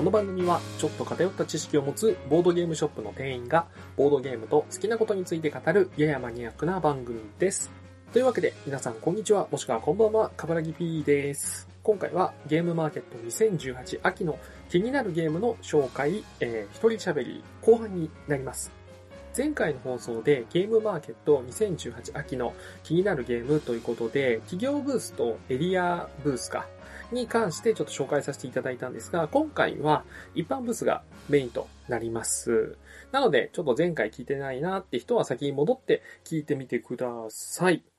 この番組はちょっと偏った知識を持つボードゲームショップの店員がボードゲームと好きなことについて語るややマニアックな番組です。というわけで皆さんこんにちはもしくはこんばんは、かばらぎ P です。今回はゲームマーケット2018秋の気になるゲームの紹介、えー、一人喋り後半になります。前回の放送でゲームマーケット2018秋の気になるゲームということで企業ブースとエリアブースかに関してちょっと紹介させていただいたんですが、今回は一般ブースがメインとなります。なので、ちょっと前回聞いてないなって人は先に戻って聞いてみてください。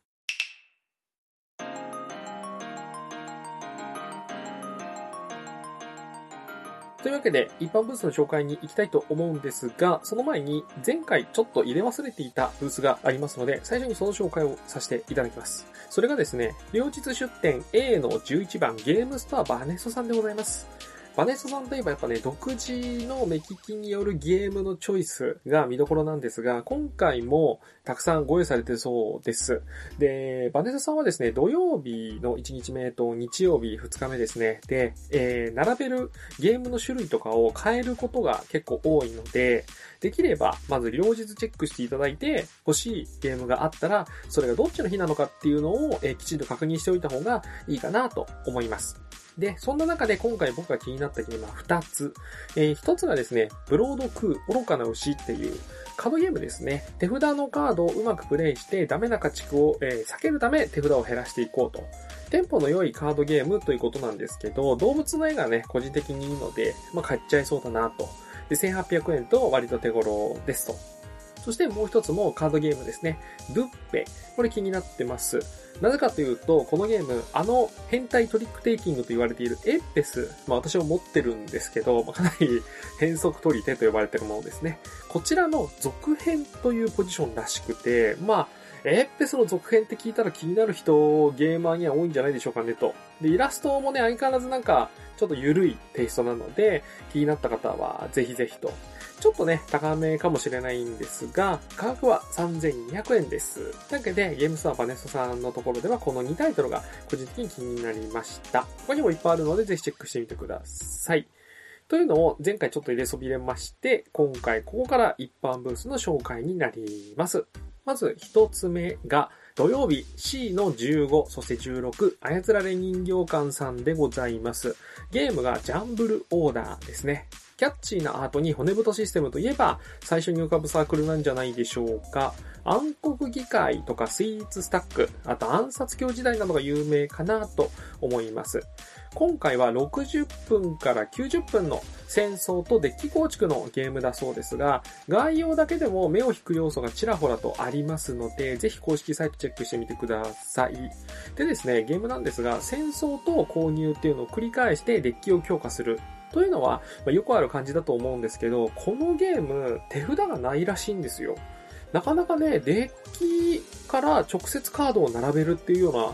というわけで、一般ブースの紹介に行きたいと思うんですが、その前に前回ちょっと入れ忘れていたブースがありますので、最初にその紹介をさせていただきます。それがですね、両日出店 A の11番ゲームストアバネストさんでございます。バネットさんといえばやっぱね、独自の目利きによるゲームのチョイスが見どころなんですが、今回もたくさんご用意されてるそうです。で、バネットさんはですね、土曜日の1日目と日曜日2日目ですね。で、えー、並べるゲームの種類とかを変えることが結構多いので、できれば、まず両日チェックしていただいて、欲しいゲームがあったら、それがどっちの日なのかっていうのを、えーきちんと確認しておいた方がいいかなと思います。で、そんな中で今回僕が気になったゲームは2つ。えー、1つがですね、ブロードクー、愚かな牛っていうカードゲームですね。手札のカードをうまくプレイしてダメな家畜を、えー避けるため手札を減らしていこうと。テンポの良いカードゲームということなんですけど、動物の絵がね、個人的にいいので、まあ、買っちゃいそうだなと。で、1800円と割と手頃ですと。そしてもう一つもカードゲームですね。ドゥッペ。これ気になってます。なぜかというと、このゲーム、あの変態トリックテイキングと言われているエッペス、まあ私も持ってるんですけど、まあかなり 変則取り手と呼ばれてるものですね。こちらの続編というポジションらしくて、まあ、エッペスの続編って聞いたら気になる人、ゲーマーには多いんじゃないでしょうかねと。で、イラストもね、相変わらずなんか、ちょっと緩いテイストなので、気になった方は、ぜひぜひと。ちょっとね、高めかもしれないんですが、価格は3200円です。というわけで、ゲームストアバネストさんのところでは、この2タイトルが個人的に気になりました。他にもいっぱいあるので、ぜひチェックしてみてください。というのを前回ちょっと入れそびれまして、今回ここから一般ブースの紹介になります。まず一つ目が、土曜日 C の15、そして16、操られ人形館さんでございます。ゲームがジャンブルオーダーですね。キャッチーなアートに骨太システムといえば、最初に浮かぶサークルなんじゃないでしょうか。暗黒議会とかスイーツスタック、あと暗殺教時代などが有名かなと思います。今回は60分から90分の戦争とデッキ構築のゲームだそうですが、概要だけでも目を引く要素がちらほらとありますので、ぜひ公式サイトチェックしてみてください。でですね、ゲームなんですが、戦争と購入っていうのを繰り返してデッキを強化するというのは、まよくある感じだと思うんですけど、このゲーム、手札がないらしいんですよ。なかなかね、デッキから直接カードを並べるっていうような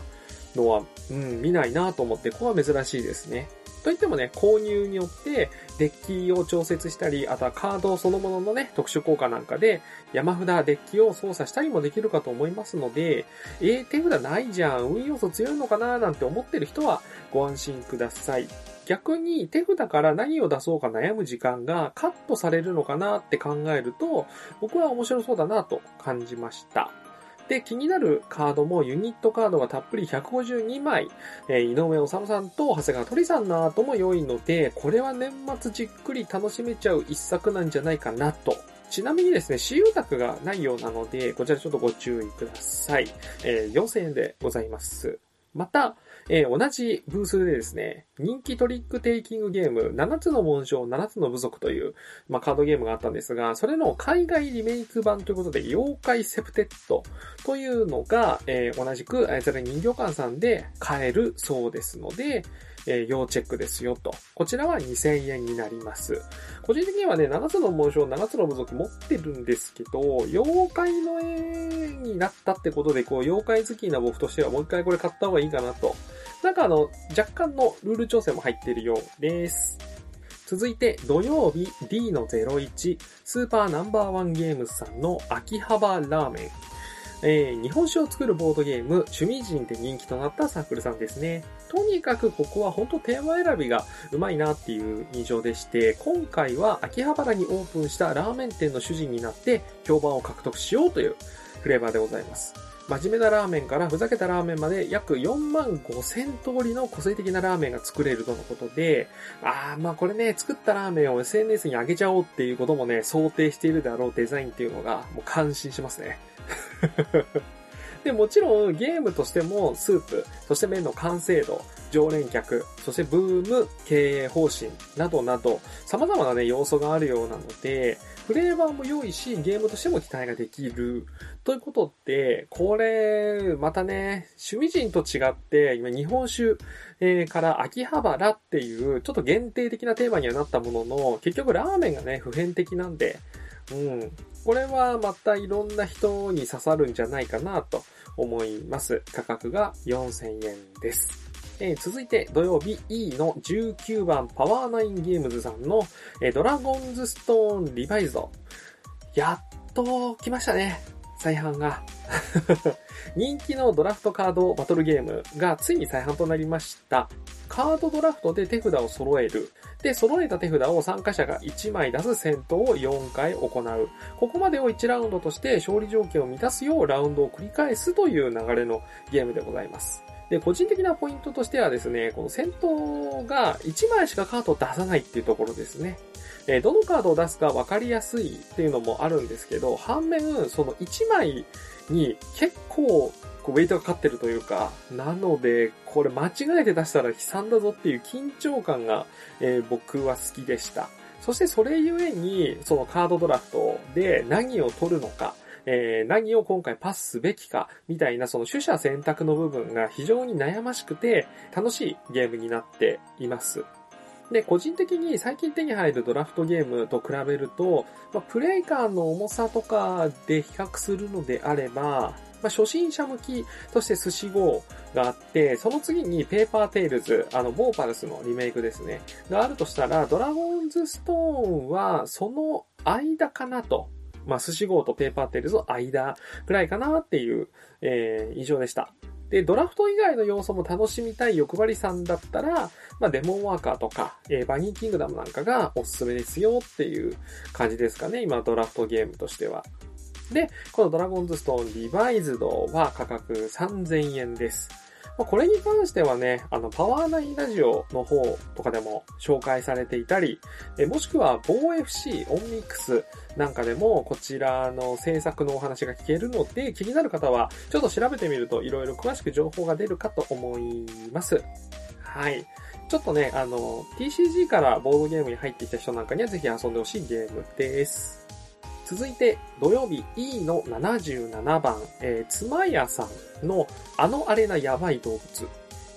のは、うん、見ないなと思って、ここは珍しいですね。といってもね、購入によって、デッキを調節したり、あとはカードそのもののね、特殊効果なんかで、山札、デッキを操作したりもできるかと思いますので、えー、手札ないじゃん、運要素強いのかななんて思ってる人は、ご安心ください。逆に手札から何を出そうか悩む時間がカットされるのかなって考えると、僕は面白そうだなと感じました。で、気になるカードもユニットカードがたっぷり152枚、えー井上治さんと長谷川鳥さんのアートも良いので、これは年末じっくり楽しめちゃう一作なんじゃないかなと。ちなみにですね、私有宅がないようなので、こちらちょっとご注意ください。えー4000円でございます。また、えー同じブースでですね、人気トリックテイキングゲーム、7つの紋章、7つの部族という、まあ、カードゲームがあったんですが、それの海外リメイク版ということで、妖怪セプテッドというのが、えー同じく、操れ人形館さんで買えるそうですので、えー要チェックですよと。こちらは2000円になります。個人的にはね、7つの紋章、7つの部族持ってるんですけど、妖怪の絵になったってことで、こう、妖怪好きな僕としてはもう一回これ買った方がいいかなと。なんかあの、若干のルール調整も入ってるようです。続いて、土曜日 D の01、スーパーナンバーワンゲームズさんの秋葉原ラーメン。えー、日本酒を作るボードゲーム、趣味人で人気となったサークルさんですね。とにかくここは本当テーマ選びがうまいなっていう印象でして、今回は秋葉原にオープンしたラーメン店の主人になって評判を獲得しようというフレーバーでございます。真面目なラーメンからふざけたラーメンまで約4万5千通りの個性的なラーメンが作れるとのことで、あー、まあこれね、作ったラーメンを SNS に上げちゃおうっていうこともね、想定しているであろうデザインっていうのが、もう感心しますね。で、もちろんゲームとしてもスープ、そして麺の完成度、常連客、そしてブーム、経営方針などなど、様々なね、要素があるようなので、フレーバーも良いし、ゲームとしても期待ができる。ということって、これ、またね、趣味人と違って、今日本酒、えー、から秋葉原っていう、ちょっと限定的なテーマにはなったものの、結局ラーメンがね、普遍的なんで、うん。これはまたいろんな人に刺さるんじゃないかなと思います。価格が4000円です。えー、続いて土曜日 E の19番パワーナインゲームズさんの、えー、ドラゴンズストーンリバイズド。やっと来ましたね。再販が。人気のドラフトカードバトルゲームがついに再販となりました。カードドラフトで手札を揃える。で、揃えた手札を参加者が1枚出す戦闘を4回行う。ここまでを1ラウンドとして勝利条件を満たすようラウンドを繰り返すという流れのゲームでございます。で、個人的なポイントとしてはですね、この戦闘が1枚しかカードを出さないっていうところですね。えどのカードを出すか分かりやすいっていうのもあるんですけど、反面、その1枚に結構こうウェイトがかかってるというか、なので、これ間違えて出したら悲惨だぞっていう緊張感が、えー、僕は好きでした。そしてそれゆえに、そのカードドラフトで何を取るのか、えー、何を今回パスすべきか、みたいなその取捨選択の部分が非常に悩ましくて楽しいゲームになっています。で、個人的に最近手に入るドラフトゲームと比べると、まあ、プレイ感の重さとかで比較するのであれば、まあ、初心者向きとしてスシゴーがあって、その次にペーパーテイルズ、あの、ボーパルスのリメイクですね、があるとしたら、ドラゴンズストーンはその間かなとまあ、スシゴーとペーパーテイルズの間くらいかなっていう、えー、印象でした。で、ドラフト以外の要素も楽しみたい欲張りさんだったら、まあ、デモンワーカーとか、えー、バニーキングダムなんかがおすすめですよっていう感じですかね。今、ドラフトゲームとしては。で、このドラゴンズストーンリバイズドは価格3000円です。まあ、これに関してはね、あの、パワーナインラジオの方とかでも紹介されていたり、えもしくは、某 FC オンミックスなんかでも、こちらの制作のお話が聞けるので、気になる方は、ちょっと調べてみると、いろいろ詳しく情報が出るかと思います。はい。ちょっとね、あの、TCG からボードゲームに入ってきた人なんかにはぜひ遊んでほしいゲームです。続いて、土曜日 E の77番、えー、つまやさんのあのあれなやばい動物。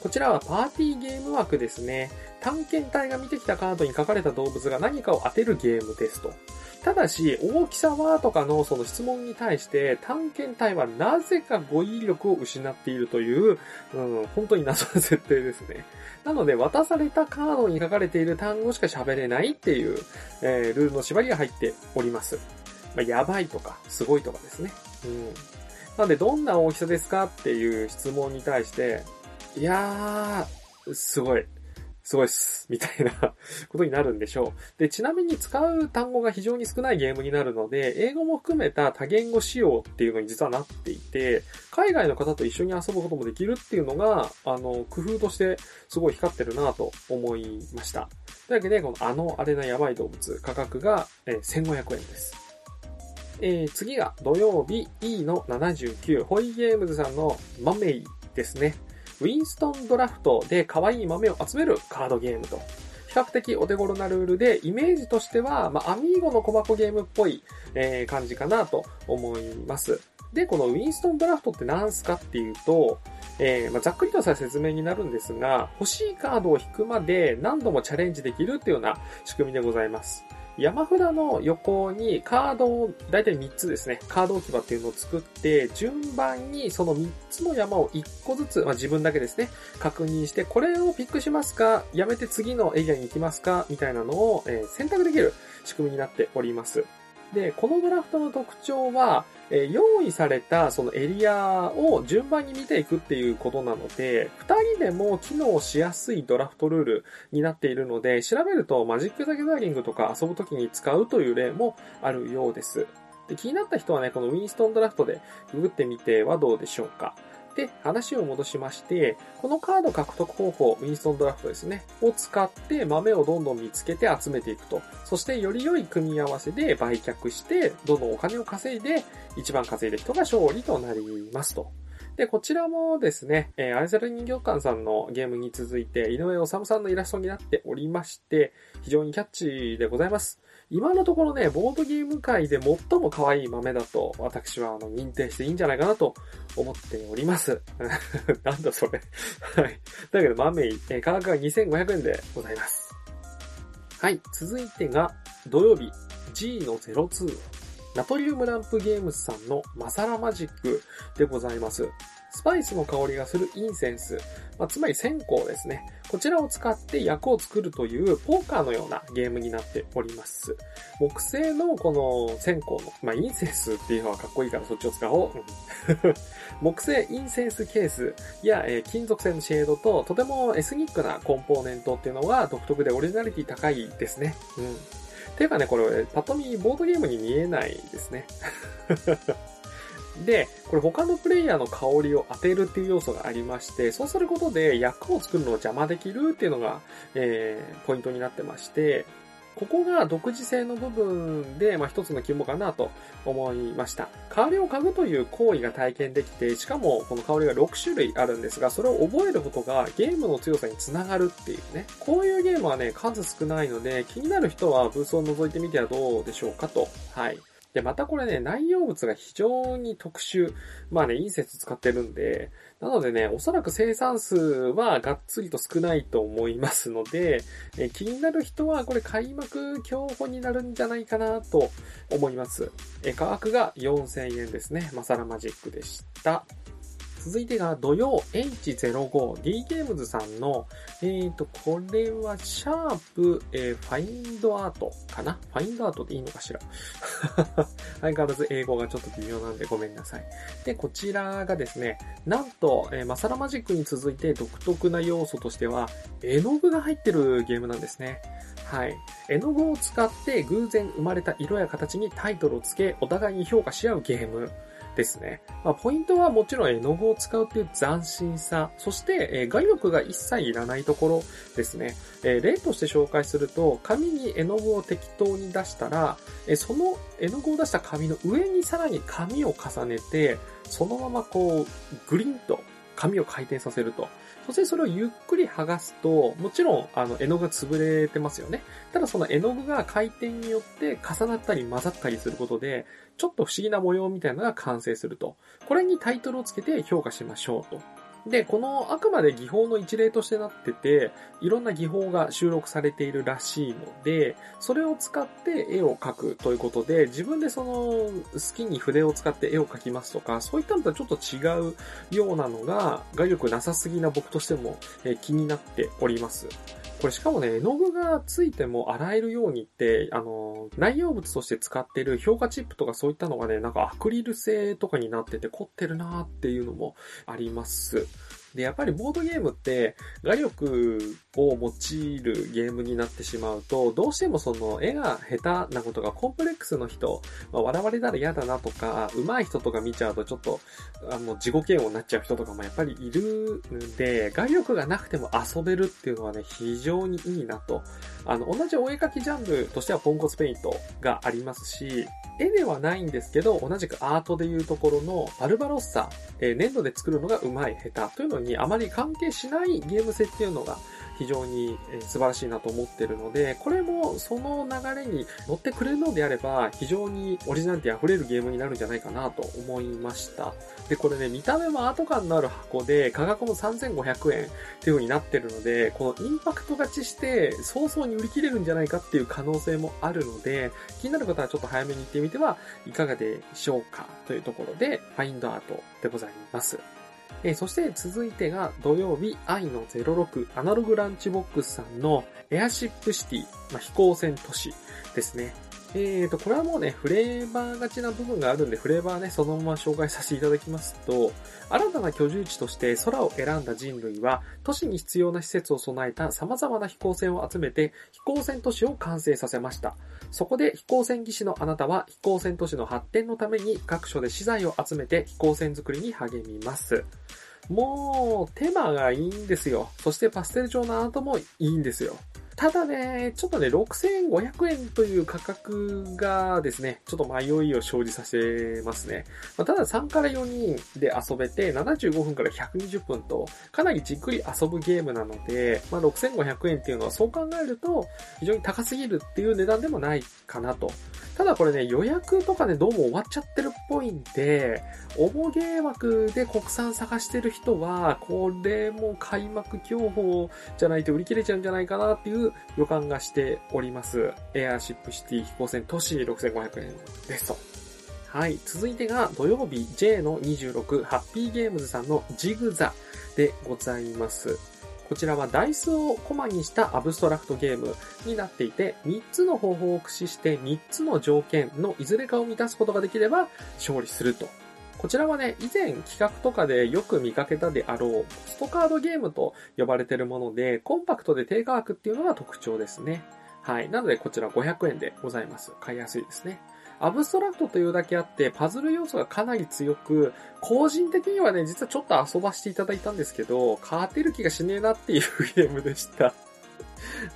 こちらはパーティーゲーム枠ですね。探検隊が見てきたカードに書かれた動物が何かを当てるゲームですと。ただし、大きさはとかのその質問に対して、探検隊はなぜか語彙力を失っているという、うん、本当に謎の設定ですね。なので、渡されたカードに書かれている単語しか喋れないっていう、えー、ルールの縛りが入っております。まあ、やばいとか、すごいとかですね。うん。なんで、どんな大きさですかっていう質問に対して、いやー、すごい。すごいっす。みたいな ことになるんでしょう。で、ちなみに使う単語が非常に少ないゲームになるので、英語も含めた多言語仕様っていうのに実はなっていて、海外の方と一緒に遊ぶこともできるっていうのが、あの、工夫としてすごい光ってるなと思いました。というわけで、このあのあれなやばい動物、価格が1500円です。えー、次が土曜日 E の79、ホイゲームズさんのマメイですね。ウィンストンドラフトで可愛い豆を集めるカードゲームと。比較的お手頃なルールで、イメージとしては、まあ、アミーゴの小箱ゲームっぽい、えー、感じかなと思います。で、このウィンストンドラフトって何すかっていうと、えー、まあ、ざっくりとした説明になるんですが、欲しいカードを引くまで何度もチャレンジできるっていうような仕組みでございます。山札の横にカードを、だいたい3つですね、カード置き場っていうのを作って、順番にその3つの山を1個ずつ、まあ、自分だけですね、確認して、これをピックしますか？やめて次のエリアに行きますか？みたいなのを、え、選択できる仕組みになっております。で、このドラフトの特徴は、え用意されたそのエリアを順番に見ていくっていうことなので、二人でも機能しやすいドラフトルールになっているので、調べるとマジック・ザ・ギャザリングとか遊ぶときに使うという例もあるようです。で気になった人はね、このウィンストンドラフトでググってみてはどうでしょうか。で、話を戻しまして、このカード獲得方法、ウィンストンドラフトですね、を使って豆をどんどん見つけて集めていくと。そしてより良い組み合わせで売却して、どんどんお金を稼いで、一番稼いだ人が勝利となりますと。で、こちらもですね、えー、アイザル人形館さんのゲームに続いて、井上治さんのイラストになっておりまして、非常にキャッチーでございます。今のところね、ボードゲーム界で最も可愛い豆だと、私はあの認定していいんじゃないかなと思っております。なんだそれ。はい。だけど豆、え価格が2500円でございます。はい。続いてが、土曜日、G の02。ナトリウムランプゲームズさんのマサラマジックでございます。スパイスの香りがするインセンス、まあ、つまり線香ですね。こちらを使って薬を作るというポーカーのようなゲームになっております。木製のこの線香の、まあ、インセンスっていうのはかっこいいからそっちを使おう。木製インセンスケースや、えー金属製のシェードととてもエスニックなコンポーネントっていうのが独特でオリジナリティ高いですね。うん。ていうかね、これ、パッと見ボードゲームに見えないですね。で、これ他のプレイヤーの香りを当てるっていう要素がありまして、そうすることで薬を作るのを邪魔できるっていうのが、えー、ポイントになってまして、ここが独自性の部分で、まあ、一つの肝かなと思いました。香りを嗅ぐという行為が体験できて、しかもこの香りが6種類あるんですが、それを覚えることがゲームの強さにつながるっていうね。こういうゲームはね、数少ないので、気になる人はブースを覗いてみてはどうでしょうかと。はい。で、またこれね、内容物が非常に特殊。まあね、隕石使ってるんで、なのでね、おそらく生産数はがっつりと少ないと思いますので、え気になる人はこれ開幕競歩になるんじゃないかなと思います。え価格が4000円ですね。マサラマジックでした。続いてが土曜 H05D ゲームズさんの、えーと、これはシャープ、えーファインドアートかな？ファインドアートでいいのかしら？相変わらず英語がちょっと微妙なんでごめんなさい。で、こちらがですね、なんと、えーマサラマジックに続いて独特な要素としては、絵の具が入ってるゲームなんですね。はい。絵の具を使って偶然生まれた色や形にタイトルをつけ、お互いに評価し合うゲームですね。まあ、ポイントはもちろん絵の具を使うっていう斬新さ、そして、えー画力が一切いらないところですね。えー例として紹介すると、紙に絵の具を適当に出したら、えーその絵の具を出した紙の上にさらに紙を重ねて、そのままこう、グリンと紙を回転させると。そしてそれをゆっくり剥がすと、もちろん、あの、絵の具が潰れてますよね。ただその絵の具が回転によって重なったり混ざったりすることで、ちょっと不思議な模様みたいなのが完成すると。これにタイトルをつけて評価しましょうと。で、このあくまで技法の一例としてなってて、いろんな技法が収録されているらしいので、それを使って絵を描くということで、自分でその好きに筆を使って絵を描きますとか、そういったのとはちょっと違うようなのが、画力なさすぎな僕としても、え気になっております。これしかもね、絵の具がついても洗えるようにって、あの、内容物として使ってる評価チップとかそういったのがね、なんかアクリル製とかになってて凝ってるなーっていうのもあります。で、やっぱりボードゲームって画力を用いるゲームになってしまうと、どうしてもその絵が下手なことがコンプレックスの人、まあ、笑われたら嫌だなとか、上手い人とか見ちゃうとちょっと、あの、自己嫌悪になっちゃう人とかもやっぱりいるんで、画力がなくても遊べるっていうのはね、非常にいいなと。あの、同じお絵描きジャンルとしてはポンコツペイントがありますし、絵ではないんですけど、同じくアートでいうところのバルバロッサ、えー粘土で作るのが上手い下手というのをにあまり関係しないゲーム性っていうのが非常にえ素晴らしいなと思ってるので、これもその流れに乗ってくれるのであれば、非常にオリジナリティ溢れるゲームになるんじゃないかなと思いました。で、これね、見た目もアート感のある箱で、価格も3500円っていう風になってるので、このインパクト勝ちして、早々に売り切れるんじゃないかっていう可能性もあるので、気になる方はちょっと早めに行ってみてはいかがでしょうかというところで、ファインドアートでございます。えーそして続いてが土曜日 Iの06アナログランチボックスさんのエアシップシティ、まあ、飛行船都市ですね。えーと、これはもうね、フレーバーがちな部分があるんで、フレーバーね、そのまま紹介させていただきますと、新たな居住地として空を選んだ人類は、都市に必要な施設を備えた様々な飛行船を集めて、飛行船都市を完成させました。そこで飛行船技師のあなたは、飛行船都市の発展のために各所で資材を集めて飛行船作りに励みます。もう、手間がいいんですよ。そしてパステル調のアートもいいんですよ。ただね、ちょっとね、6500円という価格がですね、ちょっと迷いを生じさせますね。まあ、ただ3から4人で遊べて、75分から120分と、かなりじっくり遊ぶゲームなので、まあ、6500円っていうのはそう考えると、非常に高すぎるっていう値段でもないかなと。ただこれね、予約とかね、どうも終わっちゃってるっぽいんで、応募ゲー枠で国産探してる人は、これも開幕競歩じゃないと売り切れちゃうんじゃないかなっていう予感がしております。エアーシップシティ飛行船都市6500円ですと。はい。続いてが土曜日 J の26ハッピーゲームズさんのジグザでございます。こちらはダイスをコマにしたアブストラクトゲームになっていて、3つの方法を駆使して3つの条件のいずれかを満たすことができれば勝利すると。こちらはね、以前企画とかでよく見かけたであろう、ポストカードゲームと呼ばれてるもので、コンパクトで低価格っていうのが特徴ですね。はい。なのでこちら500円でございます。買いやすいですね。アブストラクトというだけあって、パズル要素がかなり強く、個人的にはね、実はちょっと遊ばせていただいたんですけど、勝てる気がしねえなっていうゲームでした。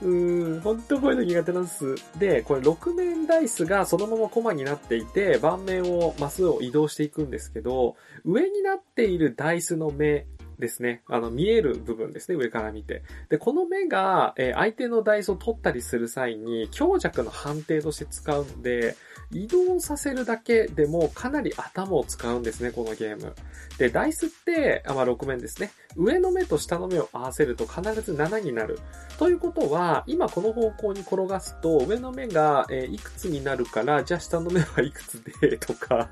うーん、ほんとこういうの苦手なんです。で、これ6面ダイスがそのままコマになっていて、盤面を、マスを移動していくんですけど、上になっているダイスの目ですね。あの、見える部分ですね、上から見て。で、この目が、えー、相手のダイスを取ったりする際に、強弱の判定として使うので、移動させるだけでもかなり頭を使うんですね、このゲーム。で、ダイスって、あまあ、6面ですね。上の目と下の目を合わせると必ず7になる。ということは、今この方向に転がすと、上の目が、え、いくつになるから、じゃあ下の目はいくつで、とか、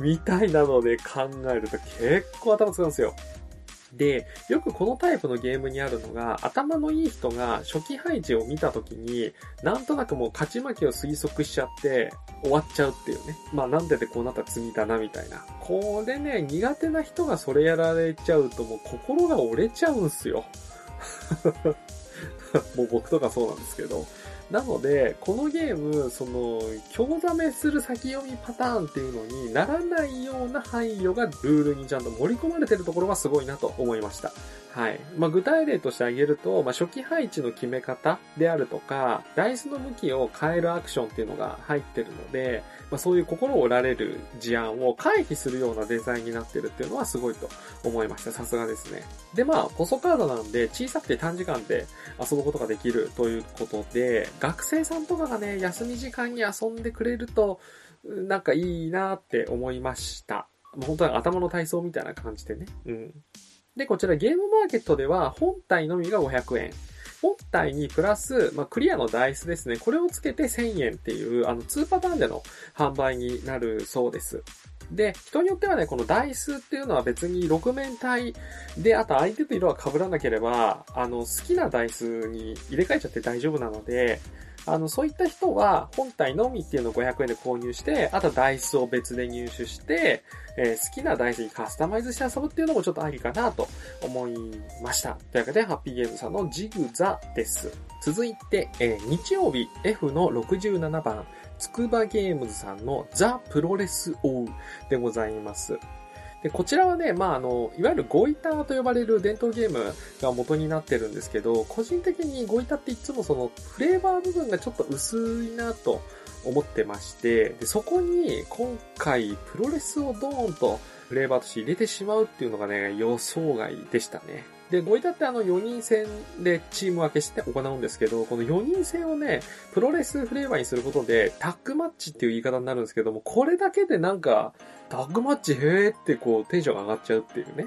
みたいなので考えると結構頭使うんですよ。で、よくこのタイプのゲームにあるのが、頭のいい人が初期配置を見た時に、なんとなくもう勝ち負けを推測しちゃって、終わっちゃうっていうね。まあなんででこうなったら罪だなみたいな。これね、苦手な人がそれやられちゃうともう心が折れちゃうんすよ。もう僕とかそうなんですけど。なので、このゲーム、その、興ざめする先読みパターンっていうのにならないような配慮がルールにちゃんと盛り込まれてるところがすごいなと思いました。はい。まあ、具体例として挙げると、まあ、初期配置の決め方であるとか、ダイスの向きを変えるアクションっていうのが入ってるので、まあ、そういう心折られる事案を回避するようなデザインになってるっていうのはすごいと思いました。さすがですね。で、まあ、ポソカードなんで小さくて短時間で遊ぶことができるということで、学生さんとかがね、休み時間に遊んでくれると、なんかいいなって思いました。もう本当に頭の体操みたいな感じでね。うん。で、こちらゲームマーケットでは本体のみが500円。本体にプラス、まあ、クリアのダイスですね。これをつけて1000円っていう、あの、2パターンでの販売になるそうです。で、人によってはね、このダイスっていうのは別に6面体で、あと相手と色は被らなければ、あの、好きなダイスに入れ替えちゃって大丈夫なので、あの、そういった人は、本体のみっていうのを500円で購入して、あとダイスを別で入手して、えー、好きなダイスにカスタマイズして遊ぶっていうのもちょっとありかなと思いました。というわけで、ハッピーゲームさんのジグザです。続いて、えー、日曜日 F の67番、つくばゲームズさんのザ・プロレスオウでございます。で、こちらはね、まあ、あの、いわゆるゴイターと呼ばれる伝統ゲームが元になってるんですけど、個人的にゴイタっていつもそのフレーバー部分がちょっと薄いなと思ってまして、で、そこに今回プロレスをドーンとフレーバーとして入れてしまうっていうのがね、予想外でしたね。で、ゴイタってあの4人戦でチーム分けして行うんですけど、この4人戦をね、プロレスフレーバーにすることで、タッグマッチっていう言い方になるんですけども、これだけでなんか、タッグマッチへーってこうテンションが上がっちゃうっていうね。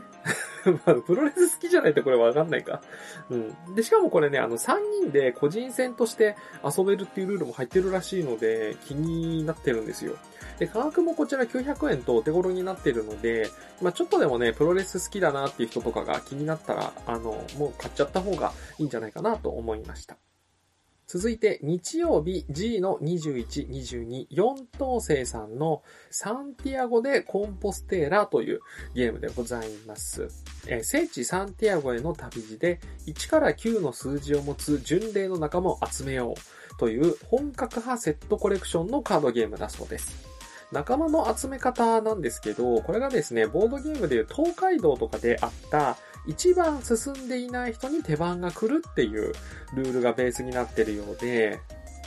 まあ、プロレス好きじゃないとこれわかんないか。うん。で、しかもこれね、あの、3人で個人戦として遊べるっていうルールも入ってるらしいので、気になってるんですよ。で、価格もこちら900円とお手頃になっているので、まあちょっとでもね、プロレス好きだなっていう人とかが気になったら、あの、もう買っちゃった方がいいんじゃないかなと思いました。続いて、日曜日 G の21、22、4等星さんのサンティアゴでコンポステーラというゲームでございます。えー、聖地サンティアゴへの旅路で1から9の数字を持つ巡礼の仲間を集めようという本格派セットコレクションのカードゲームだそうです。仲間の集め方なんですけど、これがですね、ボードゲームでいう東海道とかであった一番進んでいない人に手番が来るっていうルールがベースになってるようで、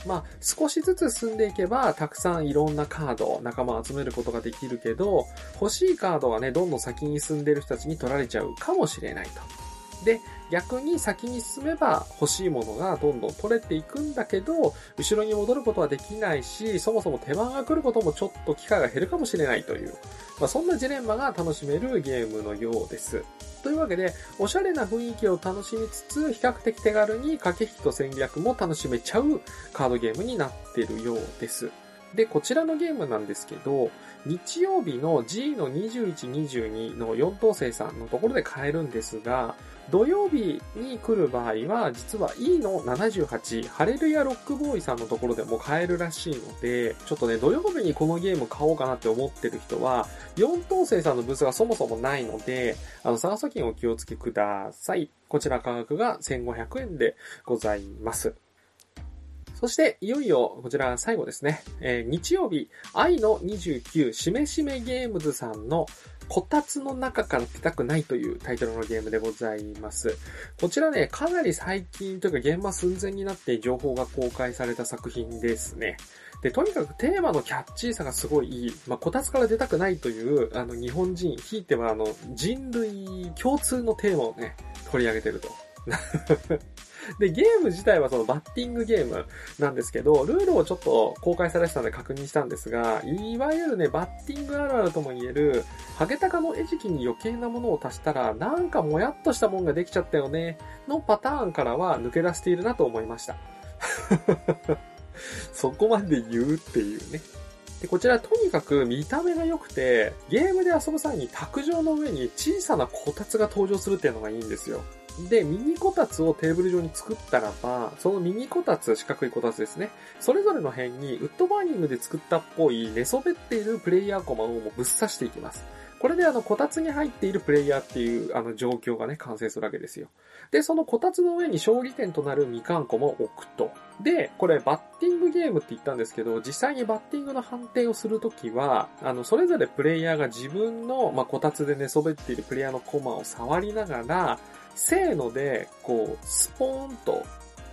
まあ、少しずつ進んでいけば、たくさんいろんなカード、仲間を集めることができるけど、欲しいカードがね、どんどん先に進んでる人たちに取られちゃうかもしれないと。で、逆に先に進めば欲しいものがどんどん取れていくんだけど、後ろに戻ることはできないし、そもそも手間が来ることもちょっと機会が減るかもしれないという、まあ、そんなジレンマが楽しめるゲームのようです。というわけで、おしゃれな雰囲気を楽しみつつ、比較的手軽に駆け引きと戦略も楽しめちゃうカードゲームになってるようです。で、こちらのゲームなんですけど、日曜日の G の21、22の4等星さんのところで買えるんですが、土曜日に来る場合は、実は E の78、ハレルヤロックボーイさんのところでも買えるらしいので、ちょっとね、土曜日にこのゲーム買おうかなって思ってる人は、4等星さんのブースがそもそもないので、あの、探す金お気をつけください。こちら価格が1500円でございます。そして、いよいよ、こちら最後ですね。えー、日曜日、愛の29、しめしめゲームズさんのこたつの中から出たくないというタイトルのゲームでございます。こちらね、かなり最近というか現場寸前になって情報が公開された作品ですね。で、とにかくテーマのキャッチーさがすごいいい。まあ、こたつから出たくないという、あの、日本人、ひいてはあの、人類共通のテーマをね、取り上げてると。で、ゲーム自体はそのバッティングゲームなんですけど、ルールをちょっと公開されてたので確認したんですが、いわゆるね、バッティングあるあるとも言える、ハゲタカの餌食に余計なものを足したら、なんかもやっとしたもんができちゃったよね、のパターンからは抜け出しているなと思いました。そこまで言うっていうね。で、こちらとにかく見た目が良くて、ゲームで遊ぶ際に卓上の上に小さなこたつが登場するっていうのがいいんですよ。で、ミニこたつをテーブル上に作ったらば、そのミニこたつ、四角いこたつですね。それぞれの辺にウッドバーニングで作ったっぽい寝そべっているプレイヤーコマをもうぶっ刺していきます。これであの、こたつに入っているプレイヤーっていうあの状況がね、完成するわけですよ。で、そのこたつの上に勝利点となるみかんこも置くと。で、これバッティングゲームって言ったんですけど、実際にバッティングの判定をするときは、あの、それぞれプレイヤーが自分の、まあ、こたつで寝そべっているプレイヤーのコマを触りながら、せーので、こう、スポーンと、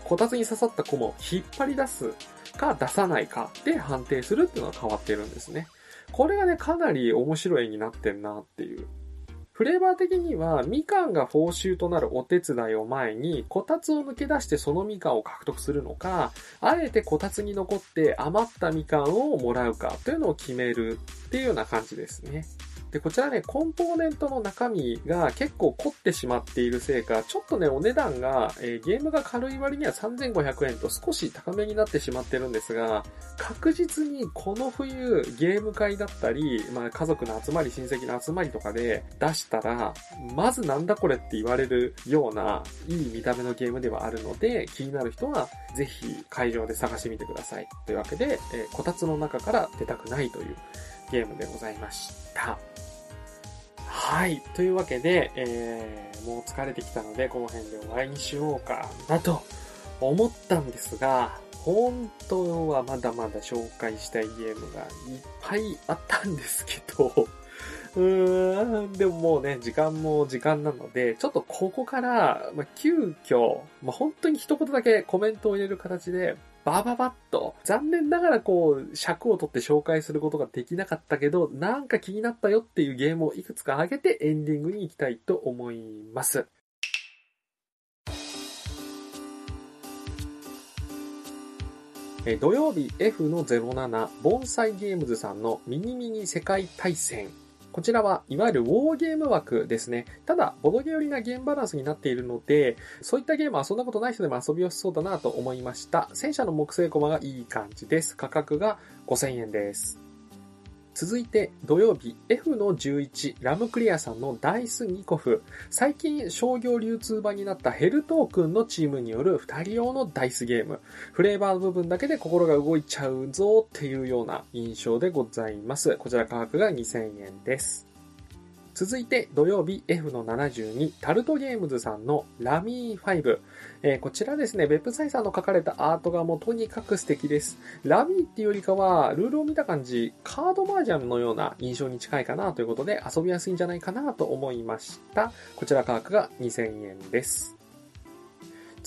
こたつに刺さったコマを引っ張り出すか出さないかで判定するっていうのが変わってるんですね。これがね、かなり面白い絵になってんなっていう。フレーバー的には、みかんが報酬となるお手伝いを前に、こたつを抜け出してそのみかんを獲得するのか、あえてこたつに残って余ったみかんをもらうかというのを決めるっていうような感じですね。で、こちらね、コンポーネントの中身が結構凝ってしまっているせいか、ちょっとね、お値段が、えー、ゲームが軽い割には3500円と少し高めになってしまってるんですが、確実にこの冬、ゲーム会だったり、まあ、家族の集まり、親戚の集まりとかで出したら、まずなんだこれって言われるような、いい見た目のゲームではあるので、気になる人は、ぜひ会場で探してみてください。というわけで、えー、こたつの中から出たくないというゲームでございました。はい。というわけで、えー、もう疲れてきたので、この辺で終わりにしようかなと思ったんですが、本当はまだまだ紹介したいゲームがいっぱいあったんですけど、うーん、でももうね、時間も時間なので、ちょっとここから、まあ、急遽、まあ、本当に一言だけコメントを入れる形で、バババッと、残念ながらこう、尺を取って紹介することができなかったけど、なんか気になったよっていうゲームをいくつか挙げてエンディングに行きたいと思います。え土曜日 F の07、盆栽ゲームズさんのミニミニ世界大戦こちらはいわゆるウォーゲーム枠ですね。ただ、ボドゲ寄りなゲームバランスになっているので、そういったゲームはそんなことない人でも遊びやすそうだなと思いました。戦車の木製駒がいい感じです。価格が5000円です。続いて土曜日 F の11ラムクリアさんのダイスニコフ。最近商業流通版になったヘルトークンのチームによる2人用のダイスゲーム。フレーバーの部分だけで心が動いちゃうぞっていうような印象でございます。こちら価格が2000円です。続いて土曜日 F の72タルトゲームズさんのラミー5。えー、こちらですね、別府サイさんの書かれたアートがもうとにかく素敵です。ラミーっていうよりかは、ルールを見た感じ、カードマージャンのような印象に近いかなということで遊びやすいんじゃないかなと思いました。こちら価格が2000円です。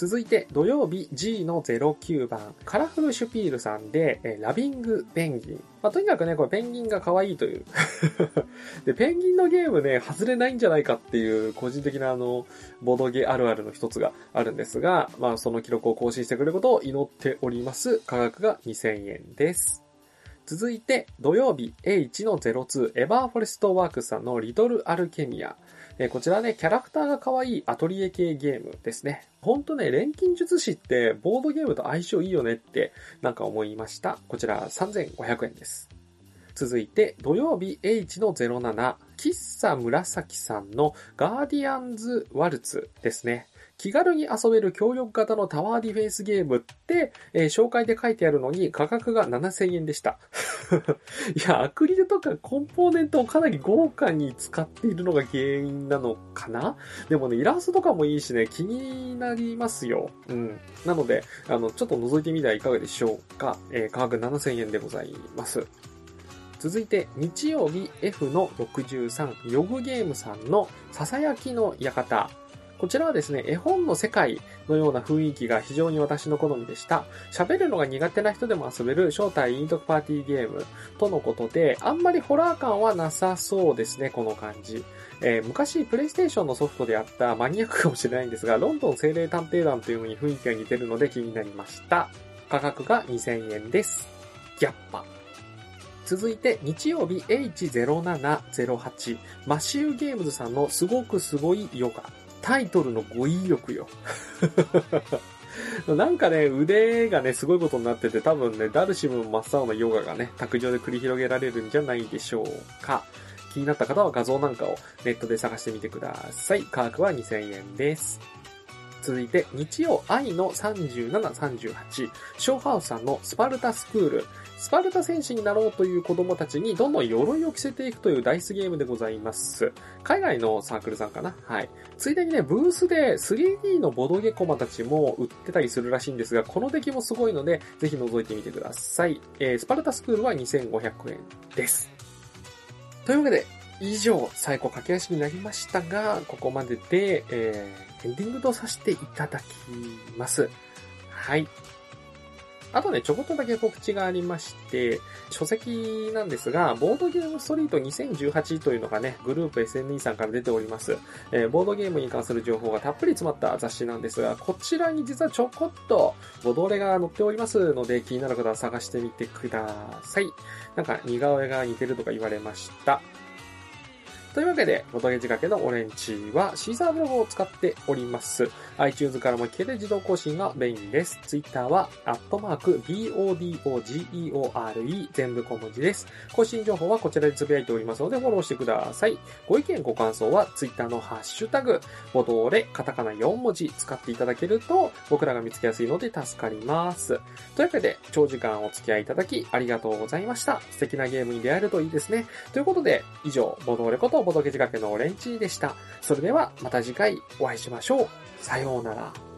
続いて土曜日 G の09番、カラフルシュピールさんで、えラビングペンギン。まあ、とにかくね、これペンギンが可愛いという で、ペンギンのゲームね、外れないんじゃないかっていう個人的なあの、ボドゲあるあるの一つがあるんですが、まあその記録を更新してくれることを祈っております。価格が2000円です。続いて、土曜日 H の02エバーフォレストワークスさんのリトルアルケミア。えこちらね、キャラクターが可愛いアトリエ系ゲームですね。ほんとね、錬金術師ってボードゲームと相性いいよねってなんか思いました。こちら3500円です。続いて、土曜日 H の07、喫茶紫さんのガーディアンズワルツですね。気軽に遊べる協力型のタワーディフェンスゲームって、えー、紹介で書いてあるのに価格が7000円でした。いや、アクリルとかコンポーネントをかなり豪華に使っているのが原因なのかな？でもね、イラストとかもいいしね、気になりますよ。うん。なので、あの、ちょっと覗いてみてはいかがでしょうか。えー、価格7000円でございます。続いて、日曜日 F の63、ヨグゲームさんのささやきの館。こちらはですね、絵本の世界のような雰囲気が非常に私の好みでした。喋るのが苦手な人でも遊べる正体イントクパーティーゲームとのことで、あんまりホラー感はなさそうですね、この感じ。えー、昔、プレイステーションのソフトであったマニアックかもしれないんですが、ロンドン精霊探偵団というのに雰囲気が似てるので気になりました。価格が2000円です。ギャッパ。続いて、日曜日 H0708、マシューゲームズさんのすごくすごいヨガ。タイトルの語彙力よ。なんかね、腕がね、すごいことになってて、多分ね、ダルシム真っ青なヨガがね、卓上で繰り広げられるんじゃないでしょうか。気になった方は画像なんかをネットで探してみてください。価格は2000円です。続いて、日曜愛の37、38、ショーハウスさんのスパルタスクール。スパルタ戦士になろうという子供たちにどんどん鎧を着せていくというダイスゲームでございます。海外のサークルさんかな？はい。ついでにね、ブースで 3D のボドゲコマたちも売ってたりするらしいんですが、この出来もすごいので、ぜひ覗いてみてください。えー、スパルタスクールは2500円です。というわけで、以上、最後駆け足になりましたが、ここまでで、えー、エンディングとさせていただきます。はい。あとね、ちょこっとだけ告知がありまして、書籍なんですが、ボードゲームストリート2018というのがね、グループ SNE さんから出ております。えー、ボードゲームに関する情報がたっぷり詰まった雑誌なんですが、こちらに実はちょこっとボドレが載っておりますので、気になる方は探してみてください。なんか似顔絵が似てるとか言われました。というわけで、ボトゲ仕掛けのオレンジはシーザーブログを使っております。iTunes からも聞けて自動更新がメインです。Twitter は、アットマーク、BODOGEORE 全部小文字です。更新情報はこちらでつぶやいておりますのでフォローしてください。ご意見ご感想は Twitter のハッシュタグ、ボトーレ、カタカナ4文字使っていただけると僕らが見つけやすいので助かります。というわけで、長時間お付き合いいただきありがとうございました。素敵なゲームに出会えるといいですね。ということで、以上、ボトーレことお届け仕掛けのオレンジでした。それではまた次回お会いしましょう。さようなら。